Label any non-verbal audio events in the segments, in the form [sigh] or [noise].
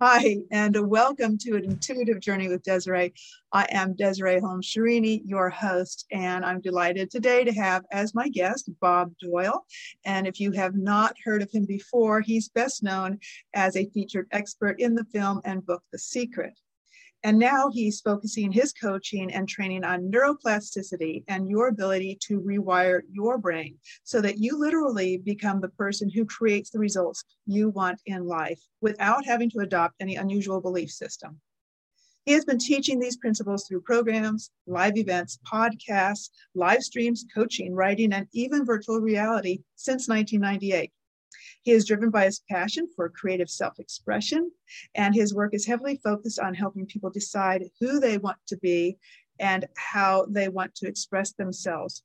Hi, and welcome to an intuitive journey with Desiree. I am Desiree Holmes Sharini, your host, and I'm delighted today to have as my guest Bob Doyle. And if you have not heard of him before, he's best known as a featured expert in the film and book The Secret. And now he's focusing his coaching and training on neuroplasticity and your ability to rewire your brain so that you literally become the person who creates the results you want in life without having to adopt any unusual belief system. He has been teaching these principles through programs, live events, podcasts, live streams, coaching, writing, and even virtual reality since 1998. He is driven by his passion for creative self expression, and his work is heavily focused on helping people decide who they want to be and how they want to express themselves.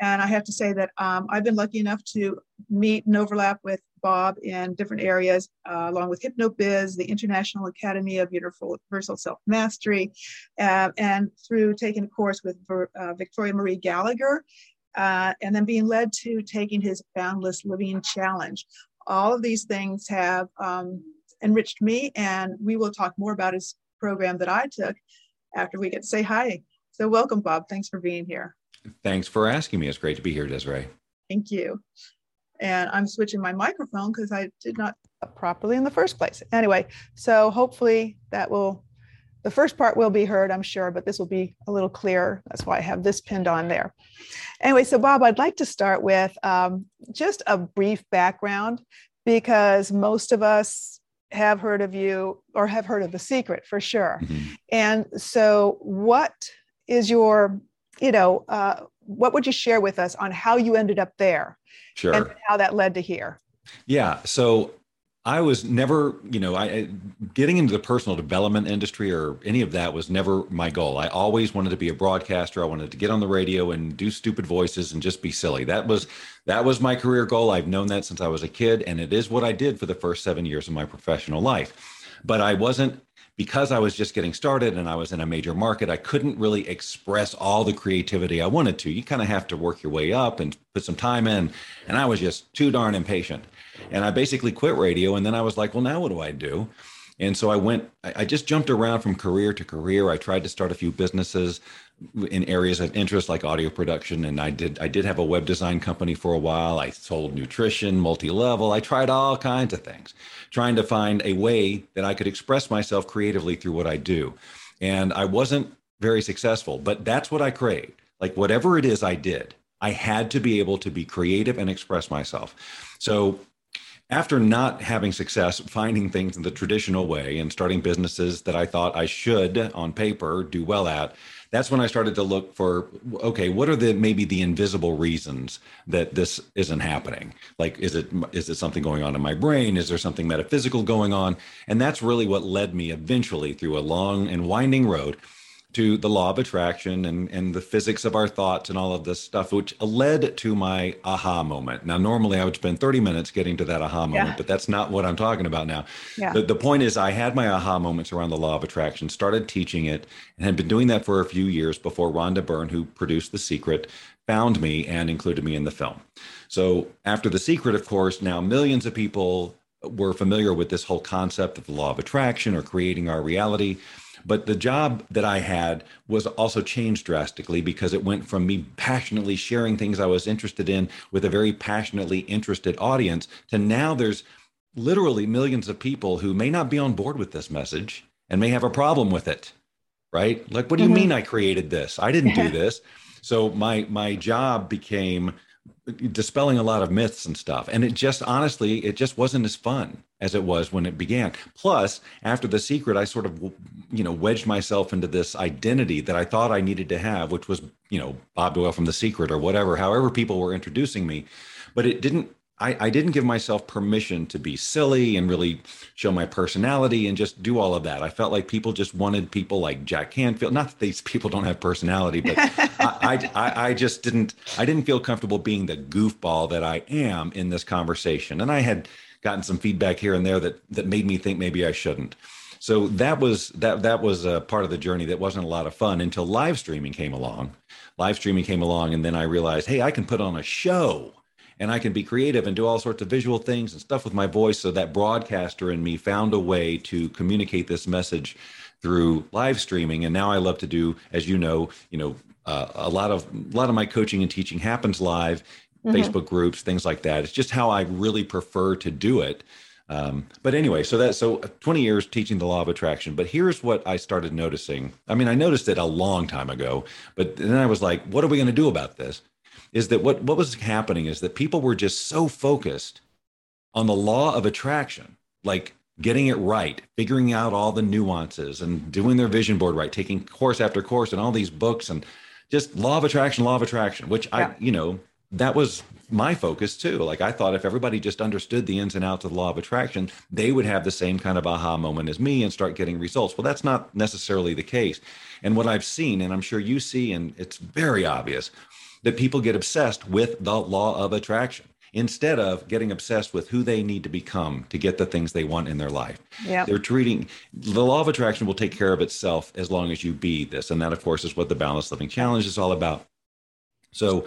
And I have to say that um, I've been lucky enough to meet and overlap with Bob in different areas, uh, along with HypnoBiz, the International Academy of Universal Self Mastery, uh, and through taking a course with uh, Victoria Marie Gallagher, uh, and then being led to taking his Boundless Living Challenge all of these things have um, enriched me, and we will talk more about his program that I took after we get to say hi. So, welcome, Bob. Thanks for being here. Thanks for asking me. It's great to be here, Desiree. Thank you. And I'm switching my microphone because I did not properly in the first place. Anyway, so hopefully that will, the first part will be heard, I'm sure, but this will be a little clearer. That's why I have this pinned on there. Anyway, so Bob, I'd like to start with um, just a brief background because most of us have heard of you or have heard of the secret for sure. Mm-hmm. And so, what is your, you know, uh, what would you share with us on how you ended up there? Sure. And how that led to here? Yeah. So I was never, you know, I getting into the personal development industry or any of that was never my goal. I always wanted to be a broadcaster. I wanted to get on the radio and do stupid voices and just be silly. That was that was my career goal. I've known that since I was a kid and it is what I did for the first 7 years of my professional life. But I wasn't because I was just getting started and I was in a major market, I couldn't really express all the creativity I wanted to. You kind of have to work your way up and put some time in. And I was just too darn impatient. And I basically quit radio. And then I was like, well, now what do I do? And so I went, I just jumped around from career to career. I tried to start a few businesses in areas of interest like audio production. And I did, I did have a web design company for a while. I sold nutrition, multi-level. I tried all kinds of things, trying to find a way that I could express myself creatively through what I do. And I wasn't very successful, but that's what I craved. Like whatever it is I did, I had to be able to be creative and express myself. So after not having success finding things in the traditional way and starting businesses that I thought I should on paper do well at, that's when I started to look for okay, what are the maybe the invisible reasons that this isn't happening? Like is it is it something going on in my brain? Is there something metaphysical going on? And that's really what led me eventually through a long and winding road to the law of attraction and, and the physics of our thoughts and all of this stuff, which led to my aha moment. Now, normally I would spend 30 minutes getting to that aha moment, yeah. but that's not what I'm talking about now. Yeah. The, the point is, I had my aha moments around the law of attraction, started teaching it, and had been doing that for a few years before Rhonda Byrne, who produced The Secret, found me and included me in the film. So, after The Secret, of course, now millions of people were familiar with this whole concept of the law of attraction or creating our reality. But the job that I had was also changed drastically because it went from me passionately sharing things I was interested in with a very passionately interested audience to now there's literally millions of people who may not be on board with this message and may have a problem with it. Right? Like, what do you mm-hmm. mean I created this? I didn't do [laughs] this. So my my job became dispelling a lot of myths and stuff. And it just honestly, it just wasn't as fun as it was when it began. Plus, after the secret, I sort of, you know, wedged myself into this identity that I thought I needed to have, which was, you know, Bob Doyle from the secret or whatever, however people were introducing me. But it didn't I, I didn't give myself permission to be silly and really show my personality and just do all of that. I felt like people just wanted people like Jack Canfield. Not that these people don't have personality, but I, I, I just didn't I didn't feel comfortable being the goofball that I am in this conversation. And I had gotten some feedback here and there that that made me think maybe I shouldn't. So that was that that was a part of the journey that wasn't a lot of fun until live streaming came along. Live streaming came along, and then I realized, hey, I can put on a show and I can be creative and do all sorts of visual things and stuff with my voice. So that broadcaster in me found a way to communicate this message through live streaming. And now I love to do, as you know, you know, uh, a lot of a lot of my coaching and teaching happens live, mm-hmm. Facebook groups, things like that. It's just how I really prefer to do it. Um, but anyway, so that so 20 years teaching the law of attraction. But here's what I started noticing. I mean, I noticed it a long time ago, but then I was like, what are we going to do about this? Is that what what was happening is that people were just so focused on the law of attraction, like getting it right, figuring out all the nuances and doing their vision board right, taking course after course and all these books and just law of attraction, law of attraction, which yeah. I, you know, that was my focus too. Like I thought if everybody just understood the ins and outs of the law of attraction, they would have the same kind of aha moment as me and start getting results. Well, that's not necessarily the case. And what I've seen, and I'm sure you see, and it's very obvious, that people get obsessed with the law of attraction instead of getting obsessed with who they need to become to get the things they want in their life. Yeah. They're treating the law of attraction will take care of itself as long as you be this. And that, of course, is what the Boundless Living Challenge is all about. So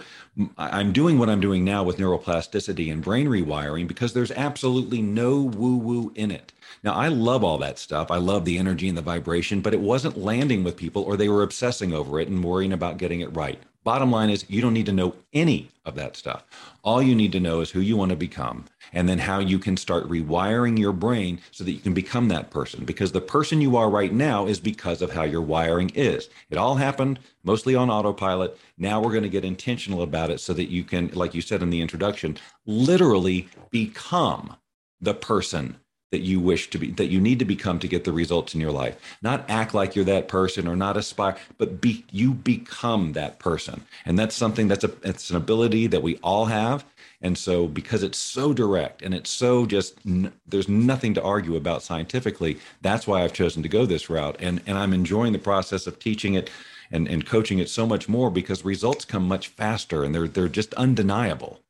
I'm doing what I'm doing now with neuroplasticity and brain rewiring because there's absolutely no woo woo in it. Now, I love all that stuff. I love the energy and the vibration, but it wasn't landing with people or they were obsessing over it and worrying about getting it right. Bottom line is, you don't need to know any of that stuff. All you need to know is who you want to become and then how you can start rewiring your brain so that you can become that person. Because the person you are right now is because of how your wiring is. It all happened mostly on autopilot. Now we're going to get intentional about it so that you can, like you said in the introduction, literally become the person that you wish to be that you need to become to get the results in your life. Not act like you're that person or not aspire but be you become that person. And that's something that's a it's an ability that we all have. And so because it's so direct and it's so just there's nothing to argue about scientifically that's why i've chosen to go this route. And and i'm enjoying the process of teaching it and, and coaching it so much more because results come much faster and they're they're just undeniable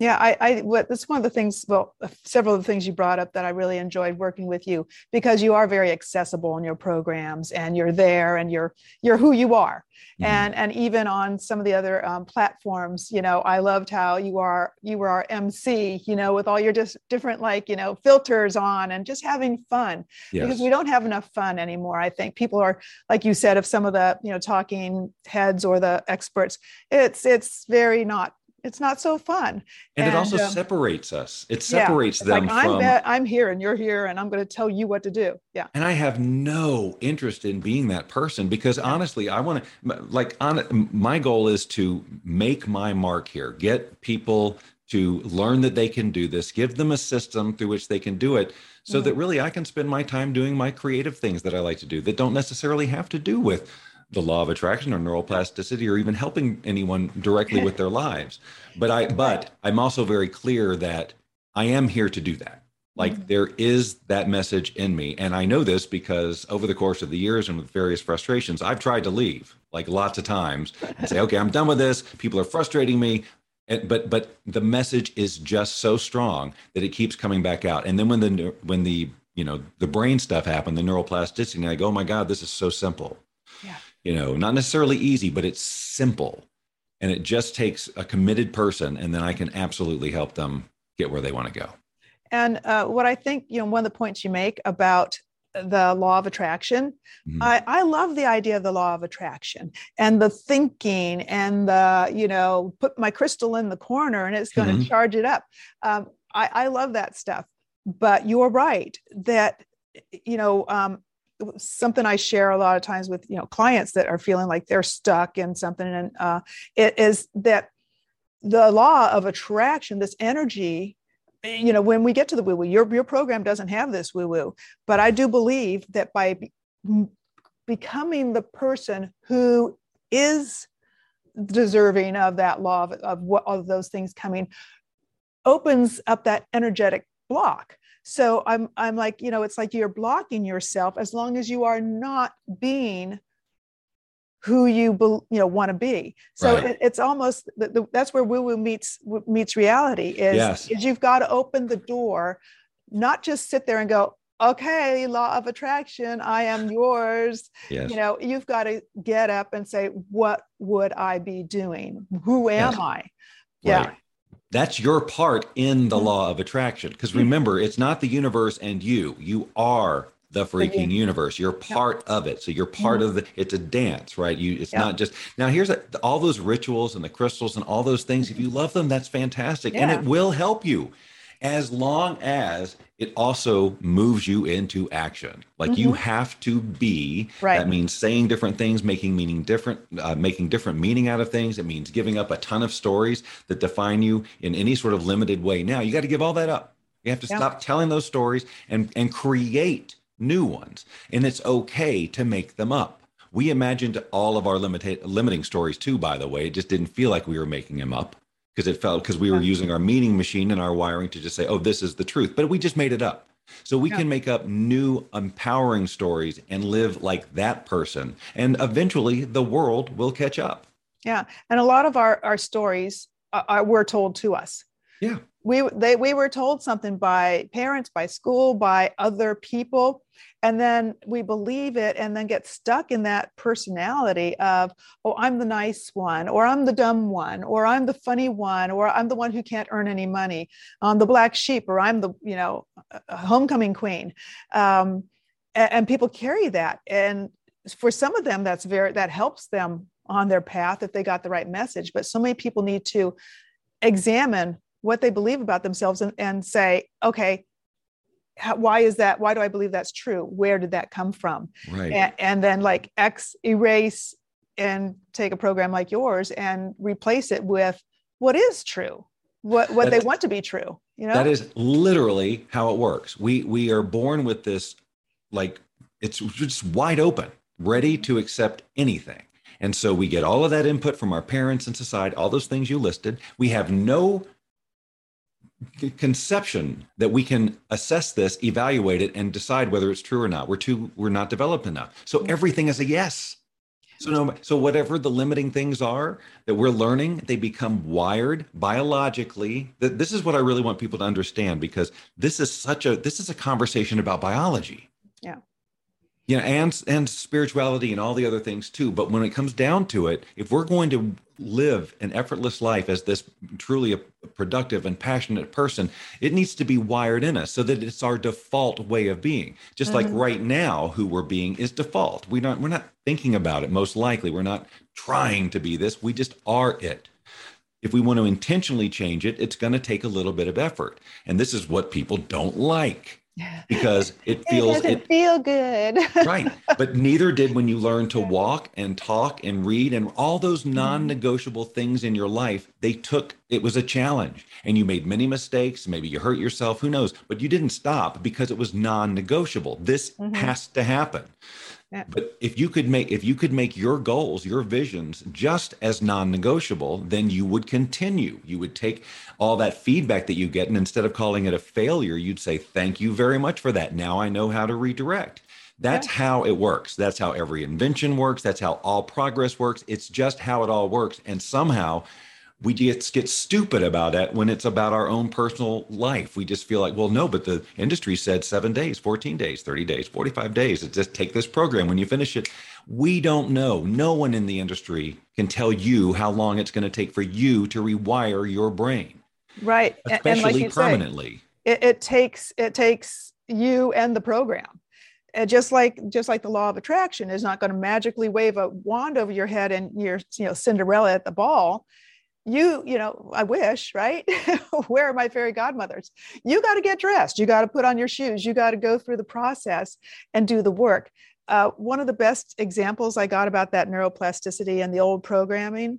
yeah, I, I what that's one of the things. Well, several of the things you brought up that I really enjoyed working with you because you are very accessible in your programs and you're there and you're you're who you are. Mm-hmm. And and even on some of the other um, platforms, you know, I loved how you are you were our MC, you know, with all your just different like you know filters on and just having fun yes. because we don't have enough fun anymore. I think people are like you said of some of the you know talking heads or the experts. It's it's very not it's not so fun. And, and it also um, separates us. It separates yeah, them like, from. I'm, I'm here and you're here, and I'm going to tell you what to do. Yeah. And I have no interest in being that person because honestly, I want to like on my goal is to make my mark here, get people to learn that they can do this, give them a system through which they can do it so mm-hmm. that really I can spend my time doing my creative things that I like to do that don't necessarily have to do with the law of attraction or neuroplasticity or even helping anyone directly with their lives. But i but i'm also very clear that i am here to do that. Like mm-hmm. there is that message in me. And i know this because over the course of the years and with various frustrations i've tried to leave like lots of times and say okay i'm done with this. People are frustrating me. And, but but the message is just so strong that it keeps coming back out. And then when the when the you know the brain stuff happened the neuroplasticity and i go oh my god this is so simple you know not necessarily easy but it's simple and it just takes a committed person and then i can absolutely help them get where they want to go and uh, what i think you know one of the points you make about the law of attraction mm-hmm. I, I love the idea of the law of attraction and the thinking and the you know put my crystal in the corner and it's going to mm-hmm. charge it up um, I, I love that stuff but you're right that you know um, something I share a lot of times with you know clients that are feeling like they're stuck in something, and uh, it is that the law of attraction, this energy. You know, when we get to the woo woo, your your program doesn't have this woo woo, but I do believe that by be, becoming the person who is deserving of that law of, of what of those things coming opens up that energetic block so i'm i'm like you know it's like you're blocking yourself as long as you are not being who you you know want to be so right. it, it's almost the, the, that's where woo woo meets meets reality is, yes. is you've got to open the door not just sit there and go okay law of attraction i am yours yes. you know you've got to get up and say what would i be doing who am yes. i yeah That's your part in the mm-hmm. law of attraction. Because remember, it's not the universe and you. You are the freaking universe. You're part of it. So you're part mm-hmm. of the it's a dance, right? You it's not just now here's a, all those rituals and the crystals and all those things. If you love them, that's fantastic. Yeah. And it will help you as long as it also moves you into action. Like mm-hmm. you have to be. Right. That means saying different things, making meaning different, uh, making different meaning out of things. It means giving up a ton of stories that define you in any sort of limited way. Now you got to give all that up. You have to stop telling those stories and and create new ones. And it's okay to make them up. We imagined all of our limita- limiting stories too, by the way. It just didn't feel like we were making them up because it felt because we were using our meaning machine and our wiring to just say, oh, this is the truth. But we just made it up. So we yeah. can make up new empowering stories and live like that person. And eventually the world will catch up. Yeah. And a lot of our, our stories are, are, were told to us. Yeah. We, they, we were told something by parents, by school, by other people and then we believe it and then get stuck in that personality of oh i'm the nice one or i'm the dumb one or i'm the funny one or i'm the one who can't earn any money i'm the black sheep or i'm the you know homecoming queen. Um, and, and people carry that and for some of them that's very that helps them on their path if they got the right message but so many people need to examine what they believe about themselves and, and say okay how, why is that? Why do i believe that's true? Where did that come from? Right. And, and then like x erase and take a program like yours and replace it with what is true what what they want to be true you know? That is literally how it works. We we are born with this like it's just wide open ready to accept anything. And so we get all of that input from our parents and society all those things you listed. We have no conception that we can assess this evaluate it and decide whether it's true or not. We're too we're not developed enough. So everything is a yes. So no so whatever the limiting things are that we're learning they become wired biologically. That this is what i really want people to understand because this is such a this is a conversation about biology. Yeah. Yeah and and spirituality and all the other things too. But when it comes down to it if we're going to live an effortless life as this truly a productive and passionate person, it needs to be wired in us so that it's our default way of being. Just mm-hmm. like right now, who we're being is default. We don't we're not thinking about it most likely. We're not trying to be this. We just are it. If we want to intentionally change it, it's going to take a little bit of effort. And this is what people don't like because it feels it doesn't it, feel good. [laughs] Right. But neither did when you learn to walk and talk and read and all those mm-hmm. non-negotiable things in your life they took it was a challenge. And you made many mistakes. Maybe you hurt yourself. Who knows? But you didn't stop because it was non-negotiable. This mm-hmm. has to happen yeah. But if you could make if you could make your goals, your visions just as non-negotiable, then you would continue. You would take all that feedback that you get and instead of calling it a failure, you'd say thank you very much for that. Now I know how to redirect. That's yeah. how it works. That's how every invention works. That's how all progress works. It's just how it all works and somehow we just get stupid about it when it's about our own personal life. We just feel like, well, no, but the industry said seven days, 14 days, 30 days, 45 days. It's just take this program when you finish it. We don't know. No one in the industry can tell you how long it's going to take for you to rewire your brain. Right. Especially like permanently. Say, it, it takes it takes you and the program. And just like just like the law of attraction is not going to magically wave a wand over your head and you're you know Cinderella at the ball you you know i wish right? [laughs] Where are my fairy godmothers? You got to get dressed. You got to put on your shoes. You got to go through the process and do the work. Uh, one of the best examples i got about that neuroplasticity and the old programming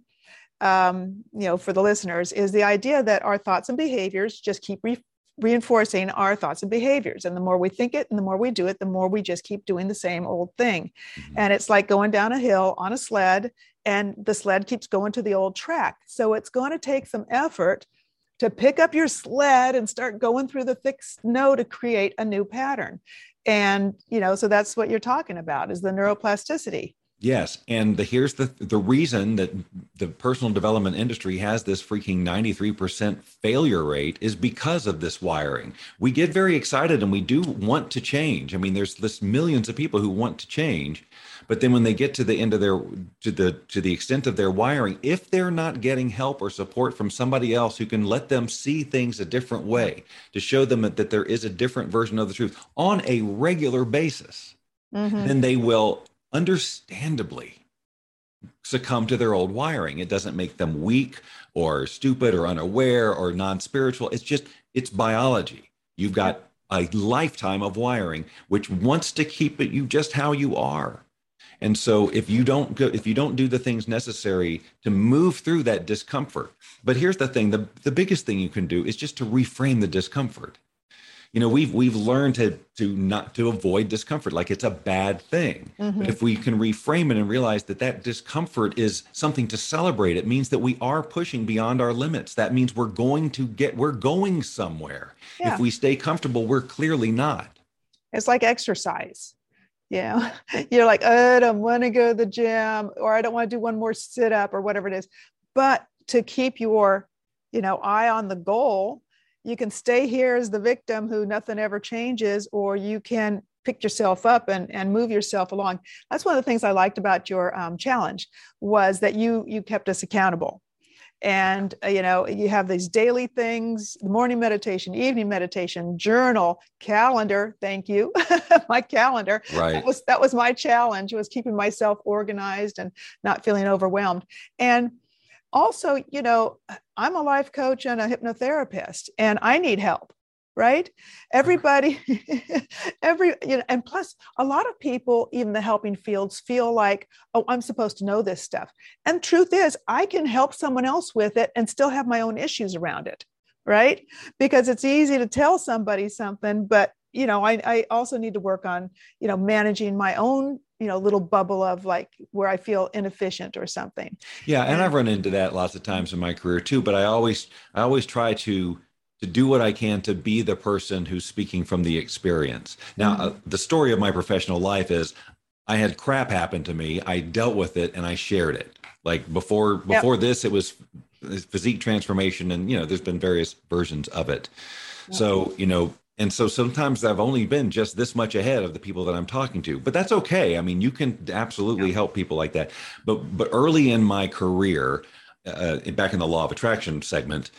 um, you know for the listeners is the idea that our thoughts and behaviors just keep re- reinforcing our thoughts and behaviors. And the more we think it and the more we do it the more we just keep doing the same old thing. Mm-hmm. and it's like going down a hill on a sled and the sled keeps going to the old track. So it's going to take some effort to pick up your sled and start going through the thick snow to create a new pattern. And, you know, so that's what you're talking about is the neuroplasticity. Yes, and the, here's the the reason that the personal development industry has this freaking 93% failure rate is because of this wiring. We get very excited and we do want to change. I mean, there's this millions of people who want to change, but then when they get to the end of their to the to the extent of their wiring, if they're not getting help or support from somebody else who can let them see things a different way, to show them that, that there is a different version of the truth on a regular basis, mm-hmm. then they will understandably succumb to their old wiring. It doesn't make them weak or stupid or unaware or non spiritual. It's just, it's biology. You've got a lifetime of wiring which wants to keep it you just how you are. And so if you don't go, if you don't do the things necessary to move through that discomfort, but here's the thing, the, the biggest thing you can do is just to reframe the discomfort you know we've we've learned to to not to avoid discomfort like it's a bad thing. Mm-hmm. but if we can reframe it and realize that that discomfort is something to celebrate it means that we are pushing beyond our limits. That means we're going to get we're going somewhere. Yeah. if we stay comfortable we're clearly not. It's like exercise yeah [laughs] you're like i don't want to go to the gym or i don't want to do one more sit up or whatever it is. But to keep your you know eye on the goal you can stay here as the victim who nothing ever changes, or you can pick yourself up and, and move yourself along. That's one of the things I liked about your um, challenge was that you you kept us accountable. And uh, you know, you have these daily things: morning meditation, evening meditation, journal, calendar. Thank you, [laughs] my calendar. Right. That was that was my challenge was keeping myself organized and not feeling overwhelmed. And also, you know, I'm a life coach and a hypnotherapist, and I need help, right? Everybody, [laughs] every, you know, and plus, a lot of people, even the helping fields, feel like, oh, I'm supposed to know this stuff. And truth is, I can help someone else with it and still have my own issues around it, right? Because it's easy to tell somebody something, but you know, I, I also need to work on, you know, managing my own you know little bubble of like where i feel inefficient or something yeah and i've run into that lots of times in my career too but i always i always try to to do what i can to be the person who's speaking from the experience now mm-hmm. uh, the story of my professional life is i had crap happen to me i dealt with it and i shared it like before before yep. this it was physique transformation and you know there's been various versions of it yep. so you know and so sometimes I've only been just this much ahead of the people that I'm talking to, but that's okay. I mean, you can absolutely yeah. help people like that. But but early in my career, uh, back in the law of attraction segment,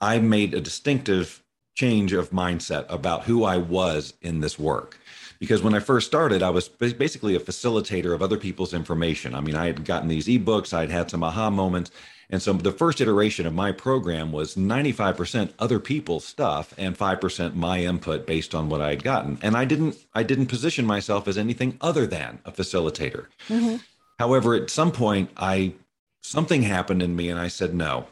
I made a distinctive change of mindset about who I was in this work. Because when I first started, I was basically a facilitator of other people's information. I mean, I had gotten these ebooks, I'd had some aha moments, and so the first iteration of my program was 95% other people's stuff and 5% my input based on what I had gotten. And I didn't I didn't position myself as anything other than a facilitator. Mm-hmm. However, at some point I something happened in me and I said no.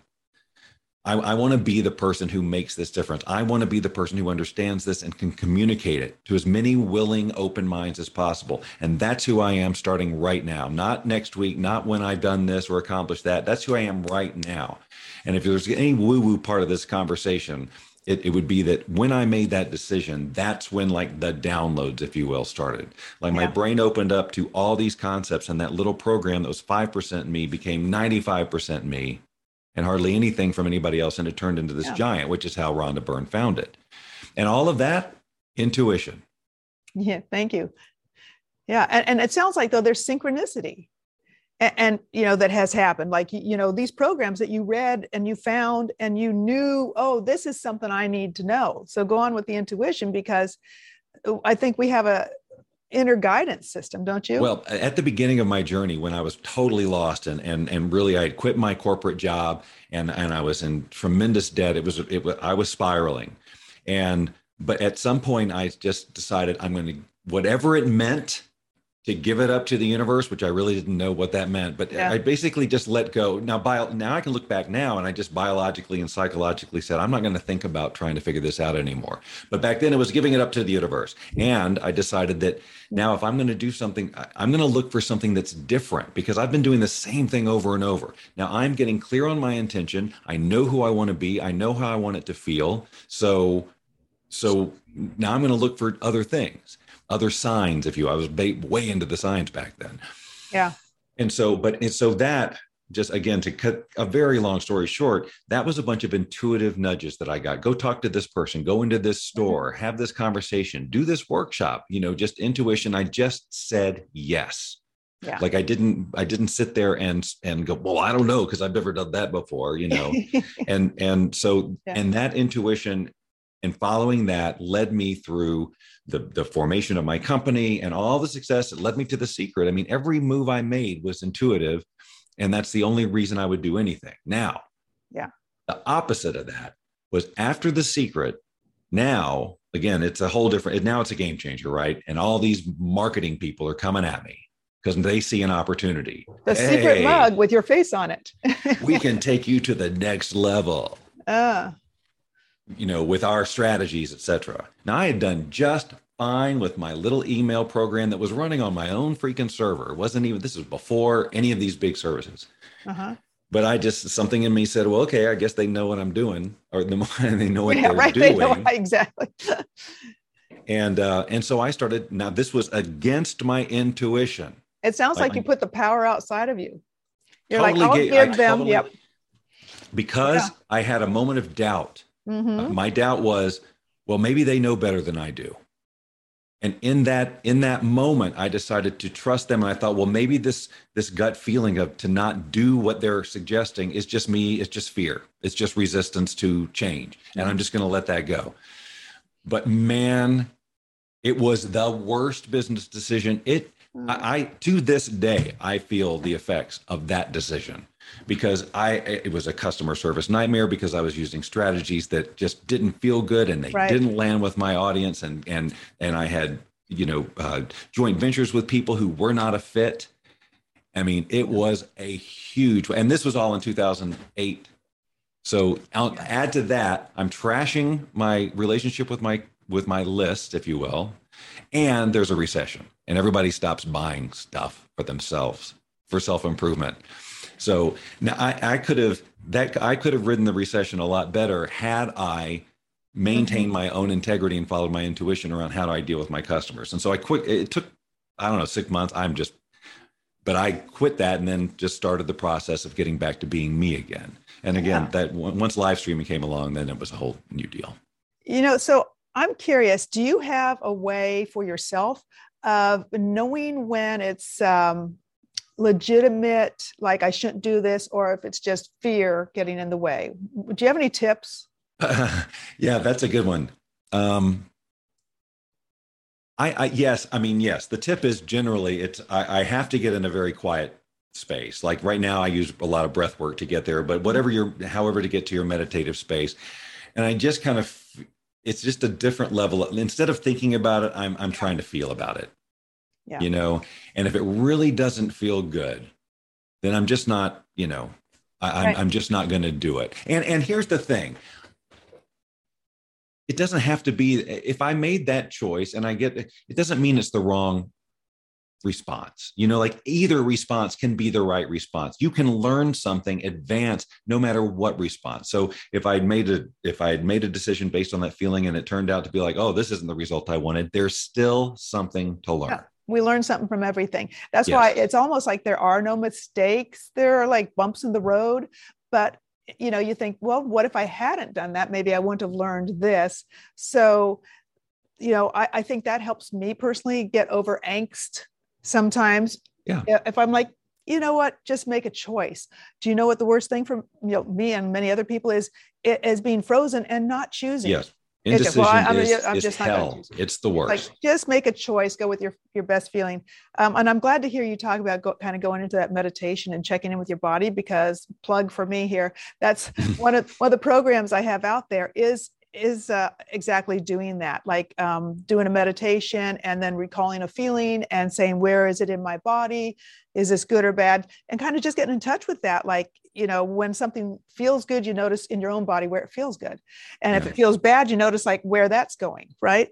I, I want to be the person who makes this difference. I want to be the person who understands this and can communicate it to as many willing, open minds as possible. And that's who I am starting right now, not next week, not when I've done this or accomplished that. That's who I am right now. And if there's any woo woo part of this conversation, it, it would be that when I made that decision, that's when like the downloads, if you will, started. Like my brain opened up to all these concepts, and that little program that was 5% me became 95% me and hardly anything from anybody else. And it turned into this yeah. giant, which is how Rhonda Byrne found it. And all of that, intuition. Yeah, thank you. Yeah. And, and it sounds like though there's synchronicity. And, and, you know that has happened like you know these programs that you read and you found and you knew oh this is something i need to know so go on with the intuition because uh, i think we have a inner guidance system, don't you? Well, at the beginning of my journey, when I was totally lost and and and really I had quit my corporate job and and I was in tremendous debt. It was it was I was spiraling, and but at some point I just decided I'm going to whatever it meant to give it up to the universe, which I really didn't know what that meant. But yeah. I basically just let go. Now, bio, now I can look back now, and I just biologically and psychologically said, I'm not going to think about trying to figure this out anymore. But back then, it was giving it up to the universe, and I decided that now, if I'm going to do something, I'm going to look for something that's different because I've been doing the same thing over and over. Now, I'm getting clear on my intention. I know who I want to be. I know how I want it to feel. So, so now I'm going to look for other things other signs, if you, I was way into the signs back then. Yeah. And so, but and so that just again to cut a very long story short, that was a bunch of intuitive nudges that I got. Go talk to this person, go into this mm-hmm. store, have this conversation, do this workshop, you know, just intuition. I just said yes. Yeah. Like I didn't I didn't sit there and and go, well, I don't know, because I've never done that before, you know. [laughs] and and so yeah. and that intuition and following that led me through the, the formation of my company and all the success. that led me to the secret. I mean, every move I made was intuitive. And that's the only reason I would do anything. Now, yeah. The opposite of that was after the secret. Now, again, it's a whole different, now it's a game changer, right? And all these marketing people are coming at me because they see an opportunity. The hey, secret mug with your face on it. we [laughs] can take you to the next level. Uh you know, with our strategies, etc. Now, I had done just fine with my little email program that was running on my own freaking server. It wasn't even, this was before any of these big services. Uh-huh. But I just, something in me said, well, okay, I guess they know what I'm doing, or the, [laughs] they know what yeah, they're right, doing. They know, exactly. [laughs] and, uh, and so I started, now this was against my intuition. It sounds like, like you put the power outside of you. You're totally like, I'll give I them, totally, yep. Because yeah. I had a moment of doubt Mm-hmm. My doubt was, well, maybe they know better than I do. And in that in that moment, I decided to trust them. And I thought, well, maybe this this gut feeling of to not do what they're suggesting is just me. It's just fear. It's just resistance to change, and I'm just going to let that go. But man, it was the worst business decision. It I, mm. I to this day I feel the effects of that decision because I it was a customer service nightmare because I was using strategies that just didn't feel good and they right. didn't land with my audience and and and I had you know uh, joint ventures with people who were not a fit. I mean, it was a huge and this was all in 2008. So I'll add to that, I'm trashing my relationship with my with my list, if you will, and there's a recession and everybody stops buying stuff for themselves for self improvement. So now I, I could have that I could have ridden the recession a lot better had I maintained mm-hmm. my own integrity and followed my intuition around how do I deal with my customers. And so I quit. It took I don't know six months. I'm just, but I quit that and then just started the process of getting back to being me again. And again, yeah. that once live streaming came along, then it was a whole new deal. You know, so I'm curious. Do you have a way for yourself of knowing when it's um, legitimate, like I shouldn't do this, or if it's just fear getting in the way. Do you have any tips? Uh, [laughs] yeah, that's a good one. Um, I, I, yes, I mean yes. The tip is generally it's I, I have to get in a very quiet space. Like right now, I use a lot of breath work to get there, but whatever your however to get to your meditative space, and I just kind of it's just a different level. Instead of thinking about it, I'm I'm trying to feel about it yeah. you know and if it really doesn't feel good then i'm just not you know I, am I'm just not going to do it. And and here's the thing. It doesn't have to be if i made that choice and i get it doesn't mean it's the wrong response. You know like either response can be the right response. You can learn something advance no matter what response. So if i'd made a if i had made a decision based on that feeling and it turned out to be like oh this isn't the result i wanted there's still something to learn. Yeah we learn something from everything. That's yes. why it's almost like there are no mistakes. There are like bumps in the road. But you know you think well what if i hadn't done that? Maybe i wouldn't have learned this. So you know i, I think that helps me personally get over angst sometimes. Yeah. If i'm like you know what? Just make a choice. Do you know what the worst thing for you know me and many other people is? It is being frozen and not choosing. Yes Indecision well, I, is, I'm is just hell. It's the worst. Like, just make a choice. Go with your your best feeling. Um, and I'm glad to hear you talk about go, kind of going into that meditation and checking in with your body because plug for me here. That's [laughs] one of one of the programs I have out there is is uh, exactly doing that, like um, doing a meditation and then recalling a feeling and saying, where is it in my body? Is this good or bad? And kind of just getting in touch with that. Like, you know, when something feels good, you notice in your own body where it feels good. And if it feels bad, you notice like where that's going, right?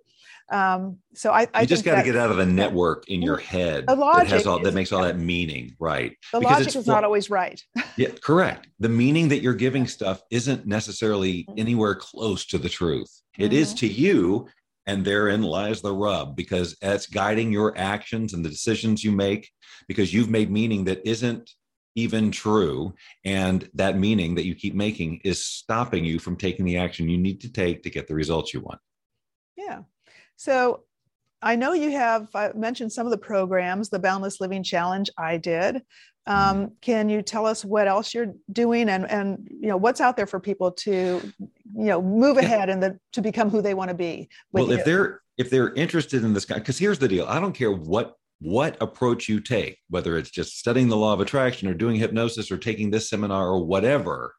Um, so I, I you just got to get out of the network in your head the logic that has all that makes all that meaning, right? The because logic is not always right. [laughs] yeah, correct. The meaning that you're giving stuff isn't necessarily mm-hmm. anywhere close to the truth. It mm-hmm. is to you, And therein lies the rub because that's guiding your actions and the decisions you make because you've made meaning that isn't even true. And that meaning that you keep making is stopping you from taking the action you need to take to get the results you want. Yeah. So I know you have I mentioned some of the programs, the Boundless Living Challenge I did. Um, mm-hmm. can you tell us what else you're doing and and you know what's out there for people to you know move ahead and the, to become who they want to be? Well, you? if they're if they're interested in this guy, because here's the deal: I don't care what what approach you take, whether it's just studying the law of attraction or doing hypnosis or taking this seminar or whatever.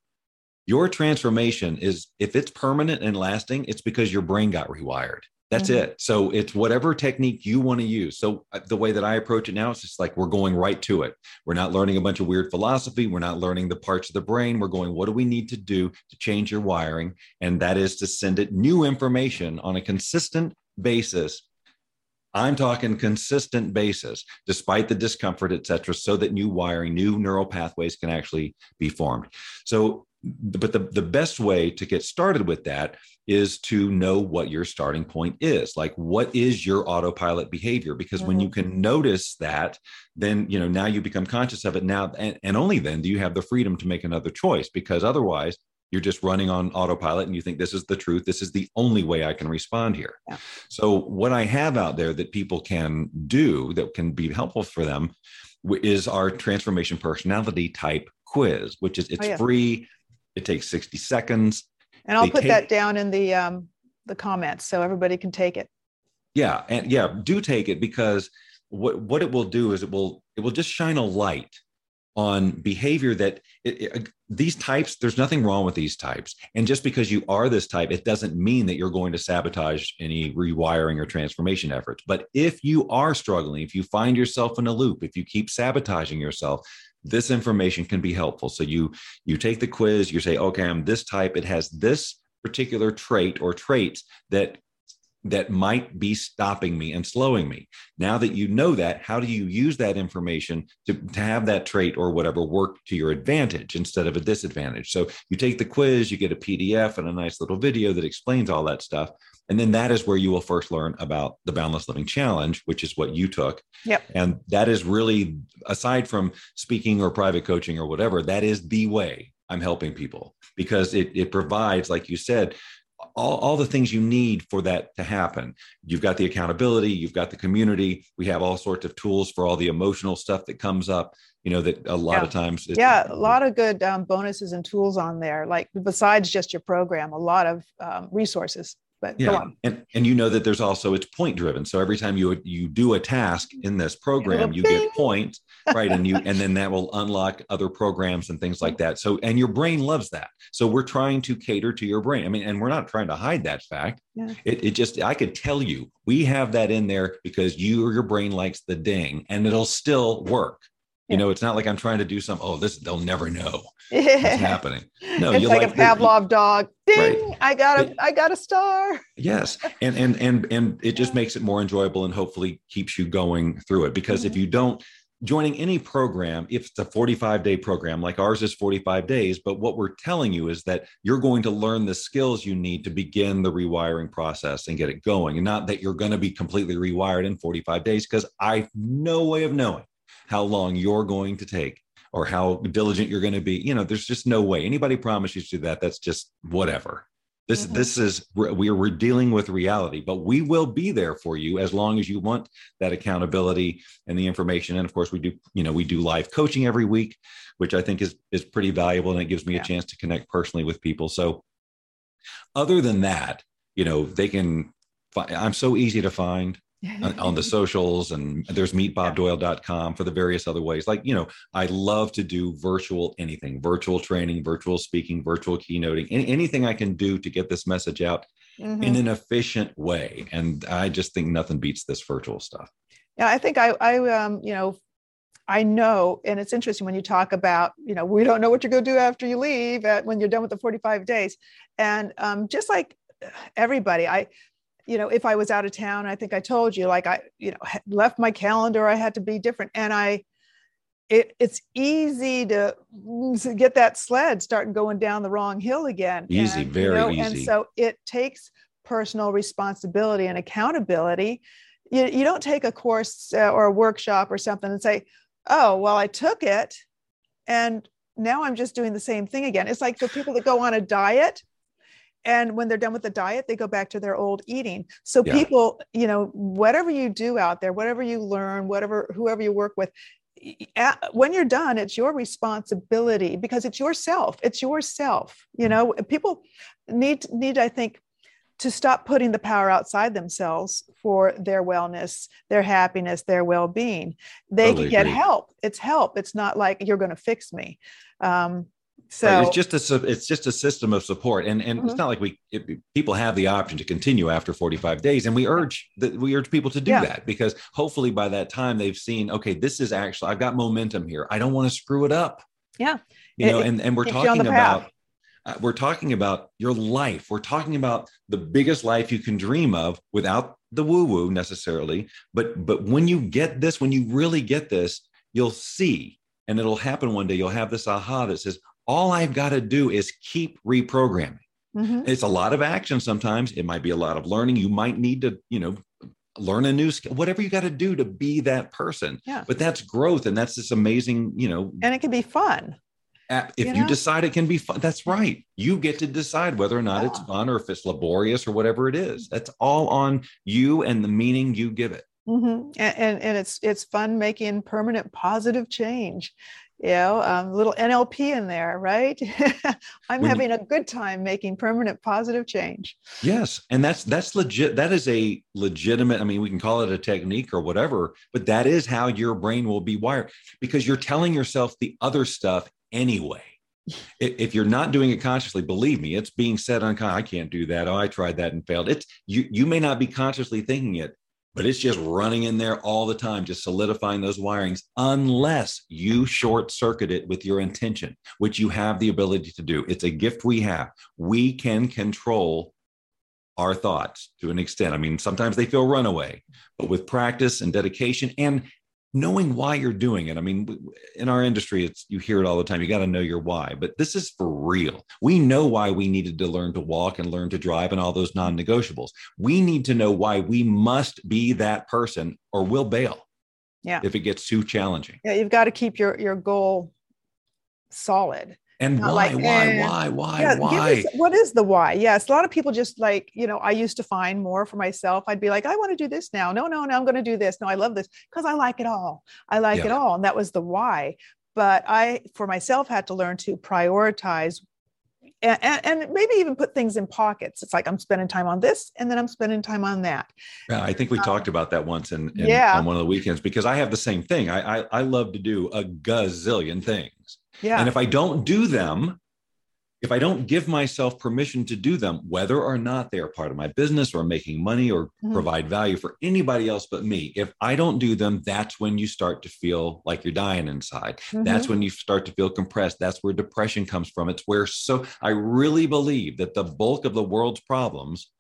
Your transformation is if it's permanent and lasting, it's because your brain got rewired. That's mm-hmm. it. So it's whatever technique you want to use. So uh, the way that I approach it now, it's just like we're going right to it. We're not learning a bunch of weird philosophy. We're not learning the parts of the brain. We're going, what do we need to do to change your wiring? And that is to send it new information on a consistent basis. I'm talking consistent basis, despite the discomfort, et cetera, so that new wiring, new neural pathways can actually be formed. So but the, the best way to get started with that is to know what your starting point is like what is your autopilot behavior because mm-hmm. when you mm-hmm. can notice that then you know now you become conscious of it now and, and only then do you have the freedom to make another choice because otherwise you're just running on autopilot and you think this is the truth this is the only way i can respond here yeah. so what i have out there that people can do that can be helpful for them is our transformation personality type quiz which is it's oh, yeah. free it takes 60 seconds. And I'll they put take, that down in the um, the comments so everybody can take it. Yeah, and yeah, do take it because what what it will do is it will it will just shine a light on behavior that it, it, these types there's nothing wrong with these types and just because you are this type it doesn't mean that you're going to sabotage any rewiring or transformation efforts but if you are struggling if you find yourself in a loop if you keep sabotaging yourself this information can be helpful. So you you take the quiz, you say, okay, I'm this type. It has this particular trait or traits that that might be stopping me and slowing me. Now that you know that, how do you use that information to, to have that trait or whatever work to your advantage instead of a disadvantage? So you take the quiz, you get a PDF and a nice little video that explains all that stuff. And then that is where you will first learn about the Boundless Living Challenge, which is what you took. Yep. And that is really, aside from speaking or private coaching or whatever, that is the way I'm helping people because it, it provides, like you said, all, all the things you need for that to happen. You've got the accountability, you've got the community. We have all sorts of tools for all the emotional stuff that comes up you know that a lot yeah. of times yeah a lot of good um, bonuses and tools on there like besides just your program a lot of um, resources but yeah and and you know that there's also it's point driven. So every time you you do a task in this program you get points right? And you and then that will unlock other programs and things like that. So and your brain loves that. So we're trying to cater to your brain. I mean and we're not trying to hide that fact. Yeah. it, it just i could tell you we have that in there because you or your brain likes the ding and it'll still work you know, it's not like I'm trying to do something. Oh, this they'll never know what's [laughs] happening. No, it's like, like, a Pavlov dog. Ding! Right. I got a it, I got a star. yes, and and and and it just makes it more enjoyable and hopefully keeps you going through it. Because mm-hmm. if you don't joining any program, if it's a 45 day program, like ours is 45 days, but what we're telling you is that you're going to learn the skills you need to begin the rewiring process and get it going, and not that you're going to be completely rewired in 45 days. Because I have no way of knowing how long you're going to take or how diligent you're going to be. You know, there's just no way anybody promises you that. That's just whatever. This mm-hmm. this is we're we're dealing with reality, but we will be there for you as long as you want that accountability and the information. And of course, we do you know we do live coaching every week, which I think is is pretty valuable, and it gives me yeah. a chance to connect personally with people. So, other than that, you know, they can. Find, I'm so easy to find on the socials and there's meetbobdoyle.com for the various other ways like you know i love to do virtual anything virtual training virtual speaking virtual keynoting any, anything i can do to get this message out mm-hmm. in an efficient way and i just think nothing beats this virtual stuff yeah i think i i um you know I know, and it's interesting when you talk about, you know, we don't know what you're going to do after you leave at, when you're done with the 45 days. And um, just like everybody, I you know, if I was out of town, I think I told you, like I, you know, left my calendar, I had to be different. And I, it, it's easy to get that sled starting going down the wrong hill again. Easy, and, very you know, easy. And so it takes personal responsibility and accountability you, you don't take a course uh, or a workshop or something and say oh well i took it and now i'm just doing the same thing again it's like the people that go on a diet and when they're done with the diet they go back to their old eating. So yeah. people you know whatever you do out there whatever you learn whatever whoever you work with when you're done it's your responsibility because it's yourself it's yourself you know? People need need i think to stop putting the power outside themselves for their wellness their happiness their well-being. They totally can get agree. help. It's help. It's not like you're going to fix me. Um, so right. it's just a it's just a system of support, and and mm-hmm. it's not like we it, people have the option to continue after 45 days, and we urge that we urge people to do yeah. that because hopefully by that time they've seen okay, this is actually I've got momentum here. I don't want to screw it up. Yeah, you know, and and we're talking about uh, we're talking about your life. We're talking about the biggest life you can dream of without the woo woo necessarily. But but when you get this, when you really get this, you'll see, and it'll happen one day. You'll have this aha that says, all I've got to do is keep reprogramming. Mm-hmm. It's a lot of action sometimes. It might be a lot of learning. You might need to, you know, learn a new skill, whatever you got to do to be that person. Yeah. But that's growth and that's this amazing, you know. And it can be fun. If you, know? you decide it can be fun, that's right. You get to decide whether or not yeah. it's fun or if it's laborious or whatever it is. That's all on you and the meaning you give it. Mm-hmm. And, and, and it's it's fun making permanent positive change you know um, little nlp in there right? [laughs] I'm when having you, a good time making permanent positive change. Yes and that's that's legit that is a legitimate i mean we can call it a technique or whatever but that is how your brain will be wired because you're telling yourself the other stuff anyway. [laughs] If you're not doing it consciously believe me it's being said unconsciously i can't do that. Oh i tried that and failed. It's you you may not be consciously thinking it but it's just running in there all the time, just solidifying those wirings, unless you short circuit it with your intention, which you have the ability to do. It's a gift we have. We can control our thoughts to an extent. I mean, sometimes they feel runaway, but with practice and dedication and knowing why you're doing it. I mean, in our industry, it's you hear it all the time. You got to know your why, but this is for real. We know why we needed to learn to walk and learn to drive and all those non-negotiables. We need to know why we must be that person or we'll bail. Yeah. If it gets too challenging. Yeah, you've got to keep your your goal solid. And why, like, why, eh. why, why, yeah, why? what is the why? Yes, a lot of people just like, you know, I used to find more for myself. I'd be like, I want to do this now. No, no, no, I'm going to do this. No, I love this because I like it all. I like yeah. it all. And that was the why. But I, for myself, had to learn to prioritize and, and, maybe even put things in pockets. It's like I'm spending time on this, and then I'm spending time on that. Yeah, I think we um, talked about that once in, in yeah. on one of the weekends because I have the same thing. I, I I love to do a gazillion things, yeah. And if I don't do them, if I don't give myself permission to do them, whether or not they are part of my business or making money or mm-hmm. provide value for anybody else but me, if I don't do them, that's when you start to feel like you're dying inside. Mm-hmm. That's when you start to feel compressed. That's where depression comes from. It's where so I really believe that the bulk of the world's problems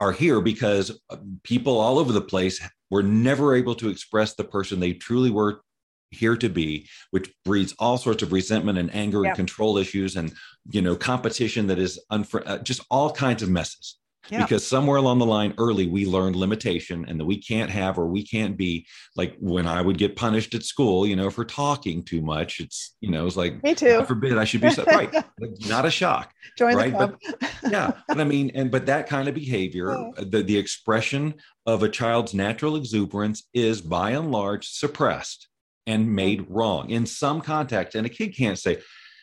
are here because people all over the place were never able to express the person they truly were here to be, which breeds all sorts of resentment and anger yeah. and control issues and you know competition that is unfr- uh, just all kinds of messes. Yeah. Because somewhere along the line, early we learned limitation and that we can't have or we can't be like when I would get punished at school, you know, for talking too much. It's you know, it's like me too. God forbid I should be so, [laughs] right. Not a shock, Join right? But [laughs] yeah, but I mean, and but that kind of behavior, yeah. the the expression of a child's natural exuberance is by and large suppressed and mm-hmm. made wrong in some context. And a kid can't say,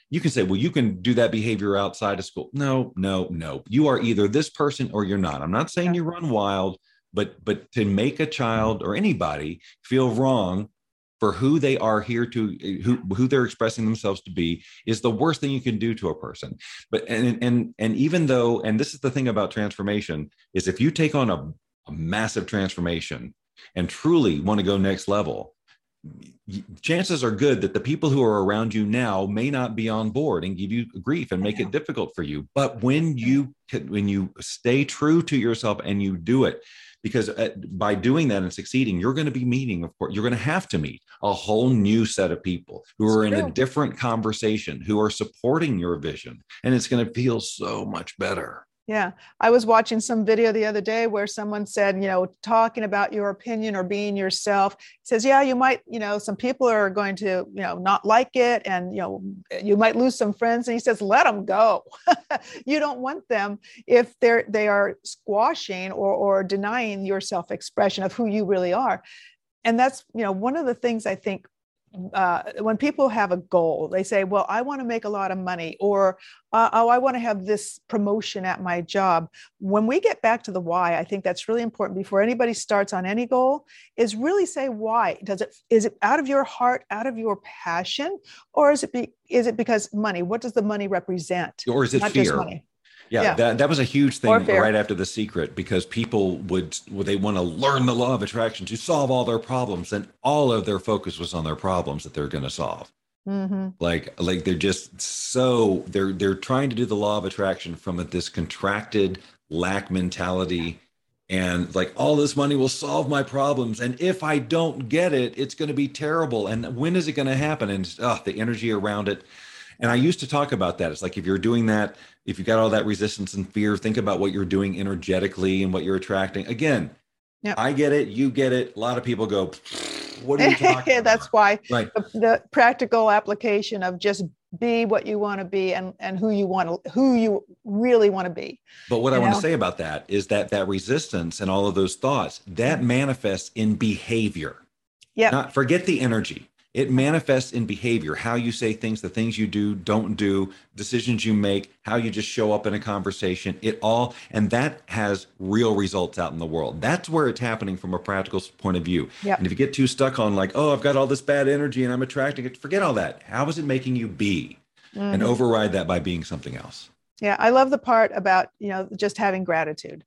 you can say, well, you can do that behavior outside of school. No, no, no. You are either this person or you're not. I'm not saying you run wild, but but to make a child or anybody feel wrong for who they are here to who who they're expressing themselves to be is the worst thing you can do to a person but and and and even though and this is the thing about transformation is if you take on a, a massive transformation and truly want to go next level chances are good that the people who are around you now may not be on board and give you grief and make it difficult for you. But when you when you stay true to yourself and you do it because uh, by doing that and succeeding you're going to be meeting of course you're going to have to meet a whole new set of people who are in a different conversation who are supporting your vision and it's going to feel so much better Yeah. I was watching some video the other day where someone said, you know, talking about your opinion or being yourself says, yeah, you might, you know, some people are going to, you know, not like it and, you know, you might lose some friends. And he says, let them go. [laughs] you don't want them if they're, they are squashing or, or denying your self expression of who you really are. And that's, you know, one of the things I think uh, when people have a goal, they say, Well, I want to make a lot of money, or uh, Oh, I want to have this promotion at my job. When we get back to the why, I think that's really important before anybody starts on any goal is really say why. Does it is it out of your heart, out of your passion, or is it be, is it because money? What does the money represent? Or is it Not fear? Yeah, yeah, That, that was a huge thing right after the secret because people would they want to learn the law of attraction to solve all their problems, and all of their focus was on their problems that they're going to solve. Mm-hmm. Like like they're just so they're they're trying to do the law of attraction from a, this contracted lack mentality and like all this money will solve my problems and if i don't get it it's going to be terrible and when is it going to happen and oh, the energy around it and I used to talk about that. It's like if you're doing that, if you've got all that resistance and fear, think about what you're doing energetically and what you're attracting. Again, yep. I get it, you get it. A lot of people go, what are you [laughs] talking about? That's why right. the, the practical application of just be what you want to be and and who you want to who you really want to be but what i know? want to say about that is that that resistance and all of those thoughts that mm-hmm. manifests in behavior yeah not forget the energy it manifests in behavior, how you say things, the things you do, don't do, decisions you make, how you just show up in a conversation. It all, and that has real results out in the world. That's where it's happening from a practical point of view. Yep. And if you get too stuck on, like, oh, I've got all this bad energy and I'm attracting it, forget all that. How is it making you be? Mm-hmm. And override that by being something else. Yeah, I love the part about, you know, just having gratitude.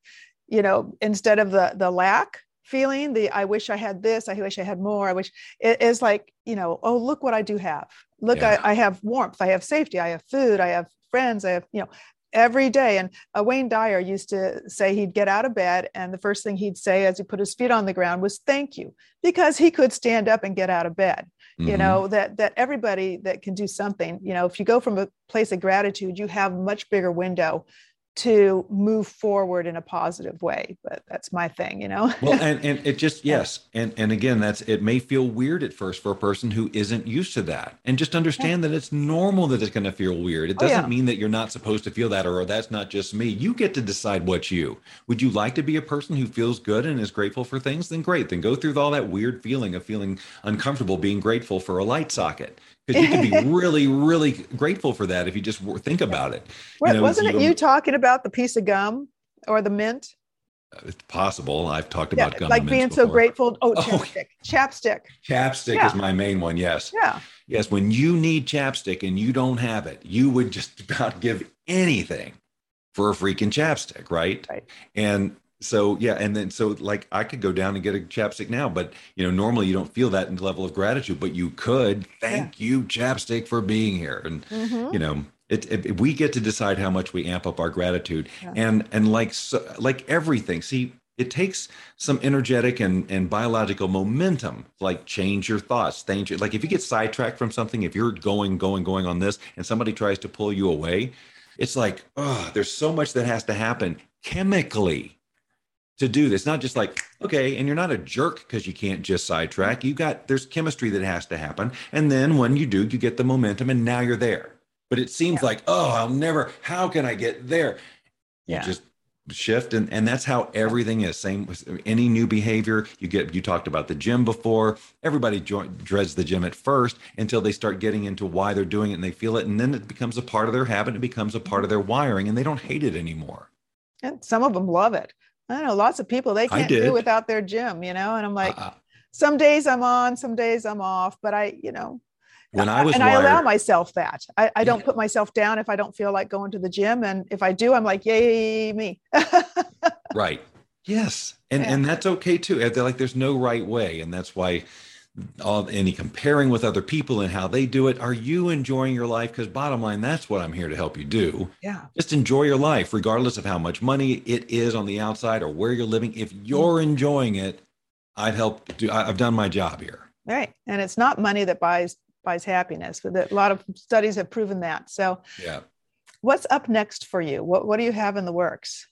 You know, instead of the the lack, feeling the i wish i had this i wish i had more i wish it is like you know oh look what i do have. Look yeah. I, I, have warmth. I have safety. I have food. I have friends. I have you know every day. And uh, wayne dyer used to say he'd get out of bed and the first thing he'd say as he put his feet on the ground was thank you because he could stand up and get out of bed. Mm-hmm. you know that that everybody that can do something you know if you go from a place of gratitude you have much bigger window to move forward in a positive way but that's my thing you know? Well and, and it just [laughs] yes and and again that's it may feel weird at first for a person who isn't used to that and just understand yeah. that it's normal that it's going to feel weird. It doesn't oh, yeah. mean that you're not supposed to feel that or oh, that's not just me. You get to decide what you. Would you like to be a person who feels good and is grateful for things? Then great. Then go through all that weird feeling of feeling uncomfortable being grateful for a light socket because you can be [laughs] really, really grateful for that if you just think about it. You know, wasn't it you talking about the piece of gum or the mint? Uh, it's possible. I've talked about yeah, gum. Like being before. so grateful. Oh, [laughs] chapstick. Oh, chapstick. Chapstick yeah. is my main one. Yes. Yeah. Yes. When you need chapstick and you don't have it, you would just [laughs] about give anything for a freaking chapstick, right? Right. And so yeah and then so like i could go down and get a chapstick now but you know normally you don't feel that level of gratitude but you could thank yeah. you chapstick for being here and mm-hmm. you know it, it, we get to decide how much we amp up our gratitude yeah. and and like so, like everything see it takes some energetic and, and biological momentum like change your thoughts change like if you get sidetracked from something if you're going going going on this and somebody tries to pull you away it's like oh there's so much that has to happen chemically to do this. Not just like, okay, and you're not a jerk because you can't just sidetrack. You got there's chemistry that has to happen. And then when you do, you get the momentum and now you're there. But it seems yeah. like, oh, I'll never, how can I get there? Yeah. You just shift and and that's how everything is same with any new behavior you get you talked about the gym before everybody join, dreads the gym at first until they start getting into why they're doing it and they feel it and then it becomes a part of their habit it becomes a part of their wiring and they don't hate it anymore and some of them love it I know lots of people they can't do without their gym, you know. And I'm like, uh, some days I'm on, some days I'm off, but I, you know, when I was and wired, I allow myself that. I, I don't yeah. put myself down if I don't feel like going to the gym, and if I do, I'm like, yay me. [laughs] right. Yes, and yeah. and that's okay too. They're like, there's no right way, and that's why all any comparing with other people and how they do it are you enjoying your life? Because bottom line that's what i'm here to help you do. Yeah. Just enjoy your life regardless of how much money it is on the outside or where you're living. If mm-hmm. you're enjoying it i've helped do i've done my job here. Right. And it's not money that buys buys happiness. But a lot of studies have proven that. So yeah. what's up next for you? What, what do you have in the works?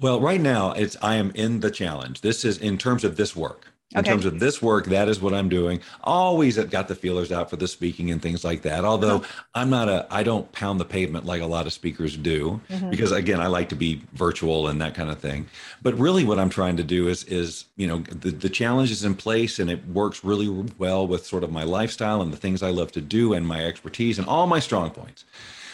Well, right now it's I am in the challenge. This is in terms of this work. In okay. terms of this work, that is what I'm doing. Always have got the feelers out for the speaking and things like that. Although uh-huh. I'm not a, I don't pound the pavement like a lot of speakers do, mm-hmm. because again, I like to be virtual and that kind of thing. But really, what I'm trying to do is, is you know, the the challenge is in place and it works really well with sort of my lifestyle and the things I love to do and my expertise and all my strong points.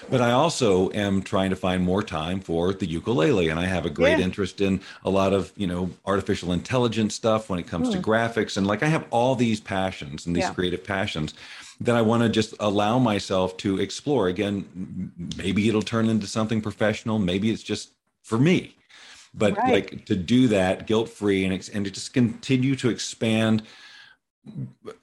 But I also am trying to find more time for the ukulele, and I have a great yeah. interest in a lot of you know artificial intelligence stuff when it comes mm. to hmm. graphics, and like I have all these passions and these yeah. creative passions that I want to just allow myself to explore. Again, maybe it'll turn into something professional. Maybe it's just for me. But right. like to do that guilt free and and to just continue to expand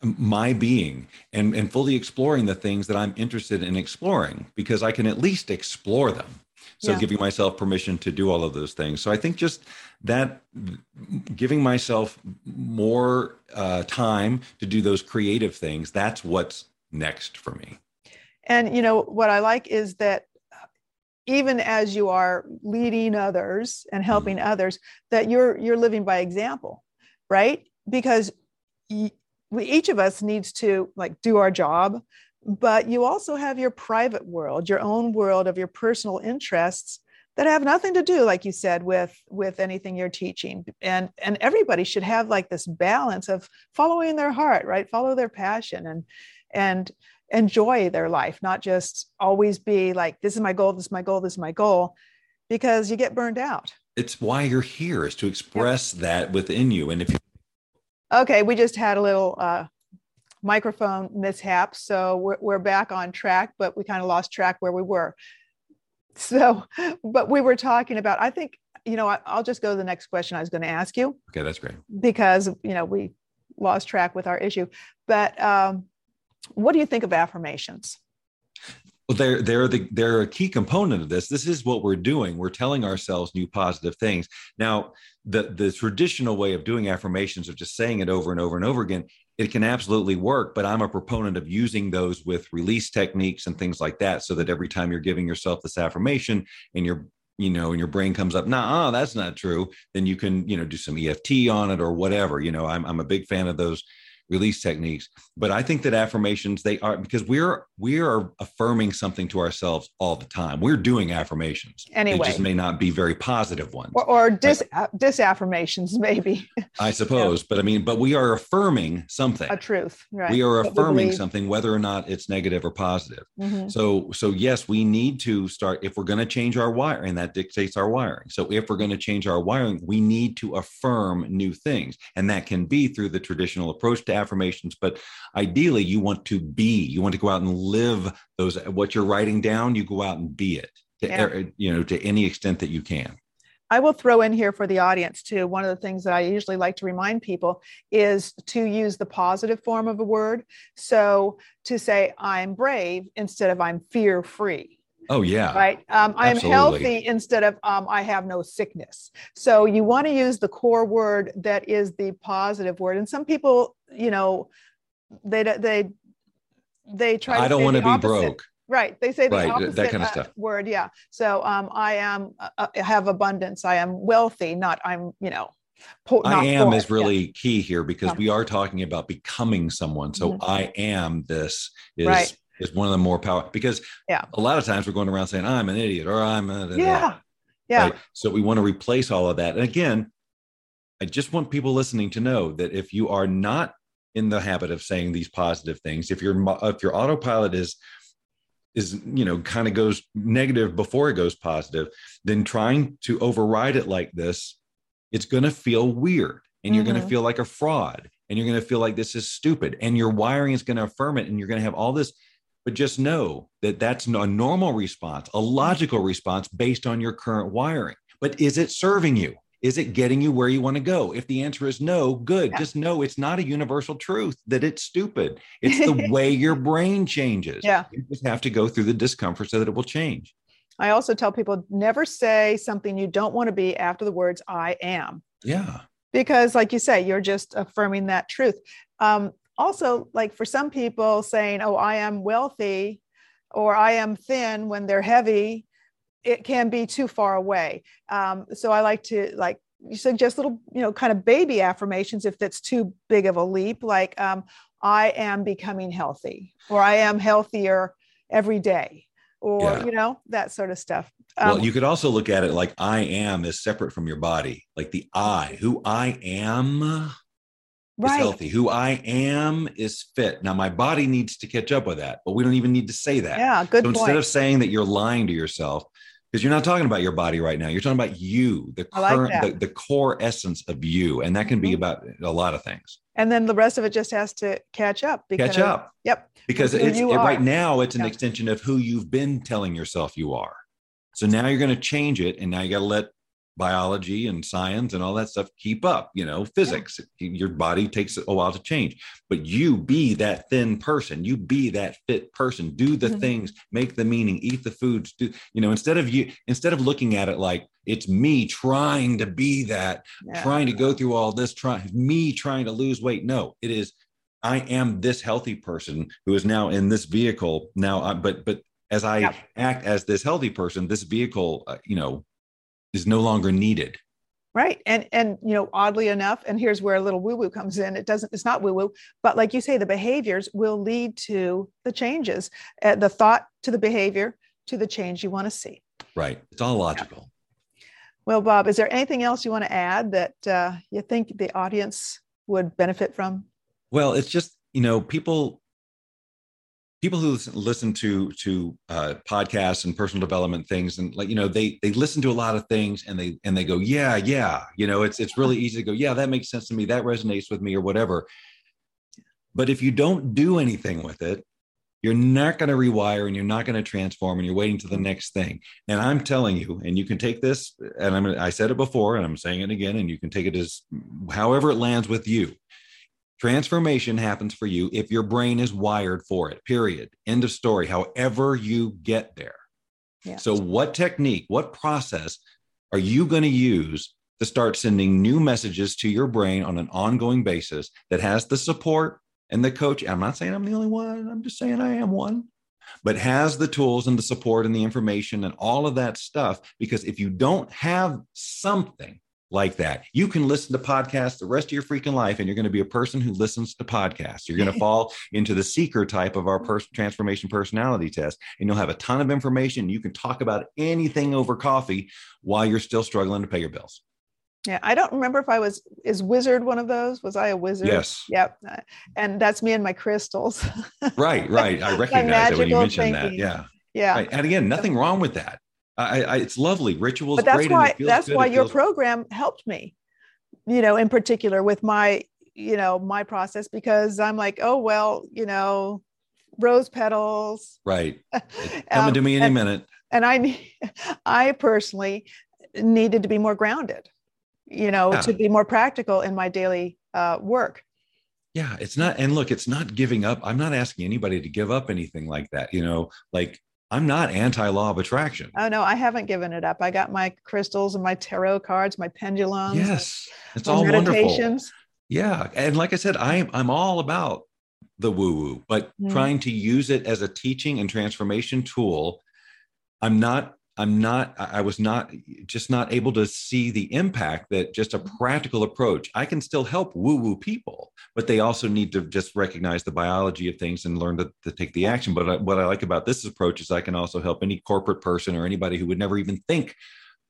my being and, and fully exploring the things that I'm interested in exploring because I can at least explore them. So yeah. giving myself permission to do all of those things. So I think just that giving myself more uh, time to do those creative things, that's what's next for me. And you know what I like is that even as you are leading others and helping mm-hmm. others, that you're you're living by example, right? Because we each of us needs to like do our job but you also have your private world your own world of your personal interests that have nothing to do like you said with with anything you're teaching. And and everybody should have like this balance of following their heart right? Follow their passion and and enjoy their life not just always be like this is my goal this is my goal this is my goal because you get burned out. It's why you're here is to express that within you. And if you Okay, we just had a little uh, microphone mishap, so we're, we're back on track, but we kind of lost track where we were. So, but we were talking about, I think, you know, I, I'll just go to the next question I was going to ask you. Okay, that's great. Because, you know, we lost track with our issue. But um, what do you think of affirmations? Well, they're they're the they're a key component of this. This is what we're doing. We're telling ourselves new positive things. Now, the the traditional way of doing affirmations of just saying it over and over and over again, it can absolutely work. But I'm a proponent of using those with release techniques and things like that, so that every time you're giving yourself this affirmation and you're you know, and your brain comes up, nah, that's not true, then you can, you know, do some EFT on it or whatever. You know, I'm, I'm a big fan of those release techniques. But i think that affirmations they are because we're we are affirming something to ourselves all the time. We're doing affirmations. Anyway it just may not be very positive ones. Or, or dis, uh, disaffirmations maybe. I suppose yeah. but i mean but we are affirming something. A truth right. We are affirming something whether or not it's negative or positive. Mm-hmm. so so yes we need to start if we're going to change our wiring that dictates our wiring. So if we're going to change our wiring we need to affirm new things. And that can be through the traditional approach to affirmations, but ideally you want to be, you want to go out and live those, what you're writing down, you go out and be it, to, yeah. Er, you know, to any extent that you can. I will throw in here for the audience too. One of the things that I usually like to remind people is to use the positive form of a word. So to say, I'm brave instead of I'm fear free. Oh yeah. Right. Um, I'm healthy instead of um, I have no sickness. So you want to use the core word that is the positive word. And some people, you know, they they they try. To I don't want to be broke. Right. They say the right. opposite that kind of stuff. Uh, word. Yeah. So um, I am uh, uh have abundance. I am wealthy. Not I'm. You know. Po- I am poor. is really yeah. key here because yeah. we are talking about becoming someone. So mm-hmm. I am this is right is one of the more power because yeah. a lot of times we're going around saying I'm an idiot or I'm a, yeah yeah. Right? So we want to replace all of that. And again, I just want people listening to know that if you are not in the habit of saying these positive things, if your if your autopilot is is you know kind of goes negative before it goes positive, then trying to override it like this, it's going to feel weird and you're mm-hmm. going to feel like a fraud and you're going to feel like this is stupid and your wiring is going to affirm it and you're going to have all this but just know that that's a normal response, a logical response based on your current wiring. But is it serving you? Is it getting you where you want to go? If the answer is no, good. Yeah. Just know it's not a universal truth that it's stupid. [laughs] It's the way your brain changes. Yeah. You just have to go through the discomfort so that it will change. I also tell people never say something you don't want to be after the words I am. Yeah. Because, like you say, you're just affirming that truth. Um, also like for some people saying oh i am wealthy or I am thin when they're heavy, it can be too far away. Um, so I like to like suggest little, you know, kind of baby affirmations if that's too big of a leap, like um, I am becoming healthy, or I am healthier every day, or yeah. you know that sort of stuff. Um, well, you could also look at it like I am is separate from your body, like the I, who I am right. is healthy. Who I am is fit. Now my body needs to catch up with that, but we don't even need to say that. Yeah, good. So point. instead of saying that you're lying to yourself, because you're not talking about your body right now, you're talking about you, the current, like the, the, core essence of you, and that can mm-hmm. be about a lot of things. And then the rest of it just has to catch up. Because, catch up. Yep. Because it's it, right now it's an yeah. extension of who you've been telling yourself you are. So now you're going to change it, and now you got to let biology and science and all that stuff keep up you know physics yeah. your body takes a while to change but you be that thin person you be that fit person do the mm-hmm. things make the meaning eat the foods do you know instead of you instead of looking at it like it's me trying to be that yeah. trying to go through all this trying me trying to lose weight no it is i am this healthy person who is now in this vehicle now uh, but but as i yeah. act as this healthy person this vehicle uh, you know is no longer needed. Right. And and you know oddly enough and here's where a little woo woo comes in. It doesn't it's not woo woo but like you say the behaviors will lead to the changes. Uh, the thought to the behavior to the change you want to see. Right. It's all logical. Yeah. well bob is there anything else you want to add that uh, you think the audience would benefit from? Well it's just you know people people who listen, to to uh, podcasts and personal development things and like you know they they listen to a lot of things and they and they go yeah yeah. You know it's it's really easy to go yeah that makes sense to me. That resonates with me or whatever. But if you don't do anything with it you're not going to rewire and you're not going to transform and you're waiting to the next thing. And i'm telling you and you can take this and i'm i said it before and i'm saying it again and you can take it as however it lands with you Transformation happens for you if your brain is wired for it, period. End of story. However, you get there. Yeah. So, what technique, what process are you going to use to start sending new messages to your brain on an ongoing basis that has the support and the coach? I'm not saying I'm the only one, I'm just saying I am one, but has the tools and the support and the information and all of that stuff. Because if you don't have something, like that. You can listen to podcasts the rest of your freaking life, and you're going to be a person who listens to podcasts. You're going [laughs] to fall into the seeker type of our pers- transformation personality test, and you'll have a ton of information. You can talk about anything over coffee while you're still struggling to pay your bills. Yeah, I don't remember if I was is wizard one of those. Was I a wizard? Yes. Yep. Uh, and that's me and my crystals. [laughs] right, right. I [laughs] recognize that when you mentioned thinking. that. Yeah. Yeah. Right. And again, nothing wrong with that. I, I, it's lovely. Rituals, but that's why that's good. why your program helped me. You know, in particular with my you know my process because I'm like, oh well, you know, rose petals. Right, [laughs] coming um, to me any and, minute. And I, [laughs] I personally needed to be more grounded. You know, yeah. to be more practical in my daily uh, work. Yeah, it's not. And look, it's not giving up. I'm not asking anybody to give up anything like that. You know, like I'm not anti law of attraction. Oh no, I haven't given it up. I got my crystals and my tarot cards, my pendulums. Yes, it's all wonderful. Yeah, and like I said, I'm I'm all about the woo woo, but mm. trying to use it as a teaching and transformation tool. I'm not I'm not, I was not just not able to see the impact that just a mm-hmm. practical approach. I can still help woo woo people, but they also need to just recognize the biology of things and learn to, to take the action. But I, what I like about this approach is I can also help any corporate person or anybody who would never even think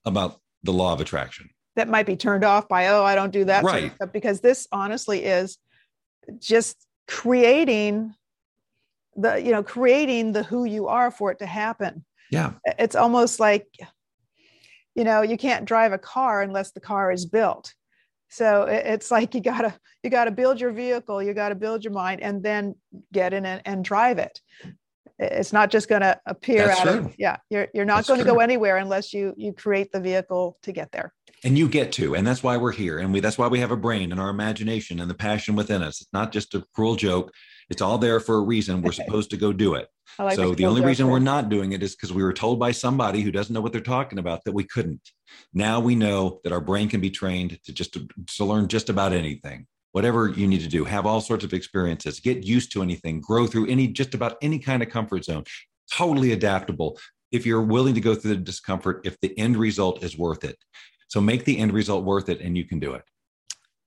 about the law of attraction. That might be turned off by, oh, I don't do that. Right. Sort of because this honestly is just creating the, you know, creating the who you are for it to happen yeah. It's almost like, you know, you can't drive a car unless the car is built. So it's like you gotta you gotta build your vehicle, you gotta build your mind, and then get in and, and drive it. It's not just going to appear That's out true. of yeah. You're you're not going to go anywhere unless you you create the vehicle to get there. And you get to, and that's why we're here, and we that's why we have a brain and our imagination and the passion within us. It's not just a cruel joke. It's all there for a reason. We're supposed to go do it. Like so the only reason we're not doing it is because we were told by somebody who doesn't know what they're talking about that we couldn't. Now we know that our brain can be trained to just to, to learn just about anything. Whatever you need to do, have all sorts of experiences, get used to anything, grow through any just about any kind of comfort zone. totally adaptable if you're willing to go through the discomfort, if the end result is worth it. So make the end result worth it and you can do it.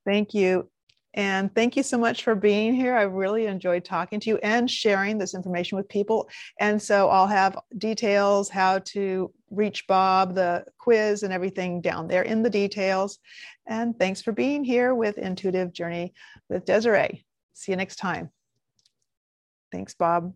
Thank you. And thank you so much for being here. I really enjoyed talking to you and sharing this information with people. And so I'll have details how to reach Bob, the quiz, and everything down there in the details. And thanks for being here with Intuitive Journey with Desiree. See you next time. Thanks, Bob.